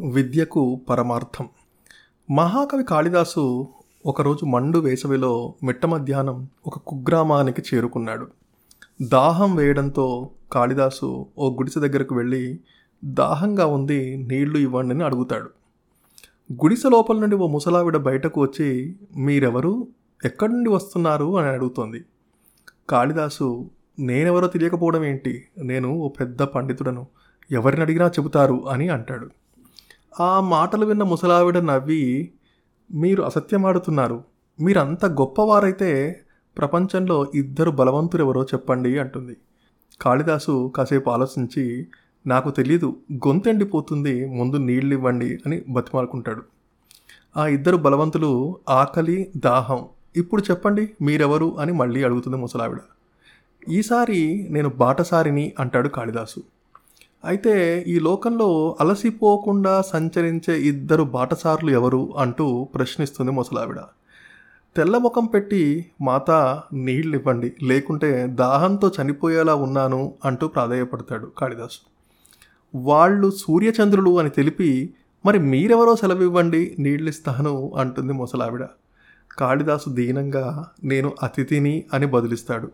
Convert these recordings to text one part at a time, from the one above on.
విద్యకు పరమార్థం. మహాకవి కాళిదాసు ఒకరోజు మండు వేసవిలో మిట్ట మధ్యాహ్నం ఒక కుగ్రామానికి చేరుకున్నాడు. దాహం వేయడంతో కాళిదాసు ఓ గుడిసె దగ్గరకు వెళ్ళి దాహంగా ఉంది నీళ్ళు ఇవ్వండి అని అడుగుతాడు. గుడిసె లోపల నుండి ఓ ముసలావిడ బయటకు వచ్చి మీరెవరు? ఎక్కడి నుండి వస్తున్నారు? అని అడుగుతోంది. కాళిదాసు నేనెవరో తెలియకపోవడం ఏంటి? నేను ఓ పెద్ద పండితుడను. ఎవరిని అడిగినా చెబుతారు అని అంటాడు. ఆ మాటలు విన్న ముసలావిడ నవ్వి మీరు అసత్యమాడుతున్నారు. మీరంత గొప్పవారైతే ప్రపంచంలో ఇద్దరు బలవంతురెవరో చెప్పండి అంటుంది. కాళిదాసు కాసేపు ఆలోచించి నాకు తెలీదు. గొంతెండిపోతుంది. ముందు నీళ్ళు ఇవ్వండి అని బతిమాలుకుంటాడు. ఆ ఇద్దరు బలవంతులు ఆకలి దాహం. ఇప్పుడు చెప్పండి మీరెవరు? అని మళ్ళీ అడుగుతుంది ముసలావిడ. ఈసారి నేను బాటసారిని అంటాడు కాళిదాసు. అయితే ఈ లోకంలో అలసిపోకుండా సంచరించే ఇద్దరు బాటసార్లు ఎవరు అంటూ ప్రశ్నిస్తుంది ముసలావిడ. తెల్ల ముఖం పెట్టి మాత నీళ్ళు ఇవ్వండి లేకుంటే దాహంతో చనిపోయేలా ఉన్నాను అంటూ ప్రాధాయపడతాడు కాళిదాసు. వాళ్ళు సూర్యచంద్రులు అని తెలిపి మరి మీరెవరో సెలవివ్వండి నీళ్ళిస్తాను అంటుంది ముసలావిడ. కాళిదాసు దీనంగా నేను అతిథిని అని బదులిస్తాడు.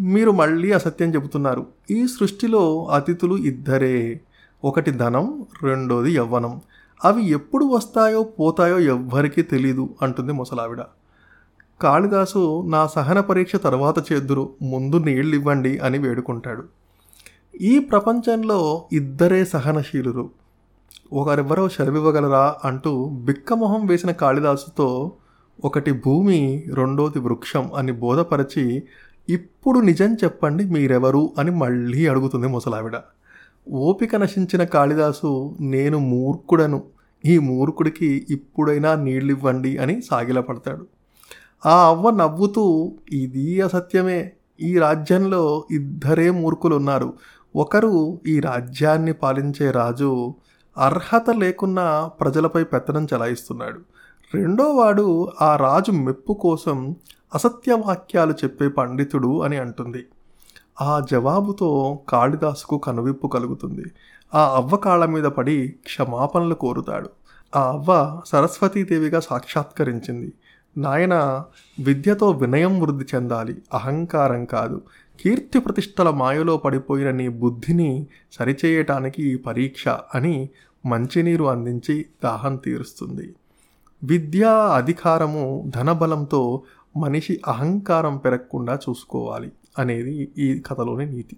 మీరు మళ్ళీ అసత్యం చెబుతున్నారు. ఈ సృష్టిలో అతిథులు ఇద్దరే. ఒకటి ధనం రెండోది యవ్వనం. అవి ఎప్పుడు వస్తాయో పోతాయో ఎవ్వరికీ తెలీదు అంటుంది ముసలావిడ. కాళిదాసు నా సహన పరీక్ష తర్వాత చేద్దురు ముందు నీళ్ళు ఇవ్వండి అని వేడుకుంటాడు. ఈ ప్రపంచంలో ఇద్దరే సహనశీలురు. ఒకరెవరో సెలవివ్వగలరా అంటూ బిక్కమొహం వేసిన కాళిదాసుతో ఒకటి భూమి రెండోది వృక్షం అని బోధపరచి ఇప్పుడు నిజం చెప్పండి మీరెవరు అని మళ్ళీ అడుగుతుంది ముసలావిడ. ఓపిక నశించిన కాళిదాసు నేను మూర్ఖుడను. ఈ మూర్ఖుడికి ఇప్పుడైనా నీళ్ళివ్వండి అని సాగిలపడతాడు ఆ అవ్వ నవ్వుతూ ఇది అసత్యమే. ఈ రాజ్యంలో ఇద్దరే మూర్ఖులు ఉన్నారు ఒకరు ఈ రాజ్యాన్ని పాలించే రాజు అర్హత లేకున్నా ప్రజలపై పెత్తనం చెలాయిస్తున్నాడు. రెండోవాడు ఆ రాజు మెప్పు కోసం అసత్య వాక్యాలు చెప్పే పండితుడు అని అంటుంది. ఆ జవాబుతో కాళిదాసుకు కనువిప్పు కలుగుతుంది. ఆ అవ్వ కాళ్ళ మీద పడి క్షమాపణలు కోరుతాడు. ఆ అవ్వ సరస్వతీదేవిగా సాక్షాత్కరించింది. నాయన విద్యతో వినయం వృద్ధి చెందాలి. అహంకారం కాదు. కీర్తి ప్రతిష్టల మాయలో పడిపోయిన నీ బుద్ధిని సరిచేయటానికి ఈ పరీక్ష అని మంచినీరు అందించి దాహం తీరుస్తుంది. విద్యా అధికారము ధనబలంతో మనిషి అహంకారం పెరగకుండా చూసుకోవాలి అనేది ఈ కథలోని నీతి.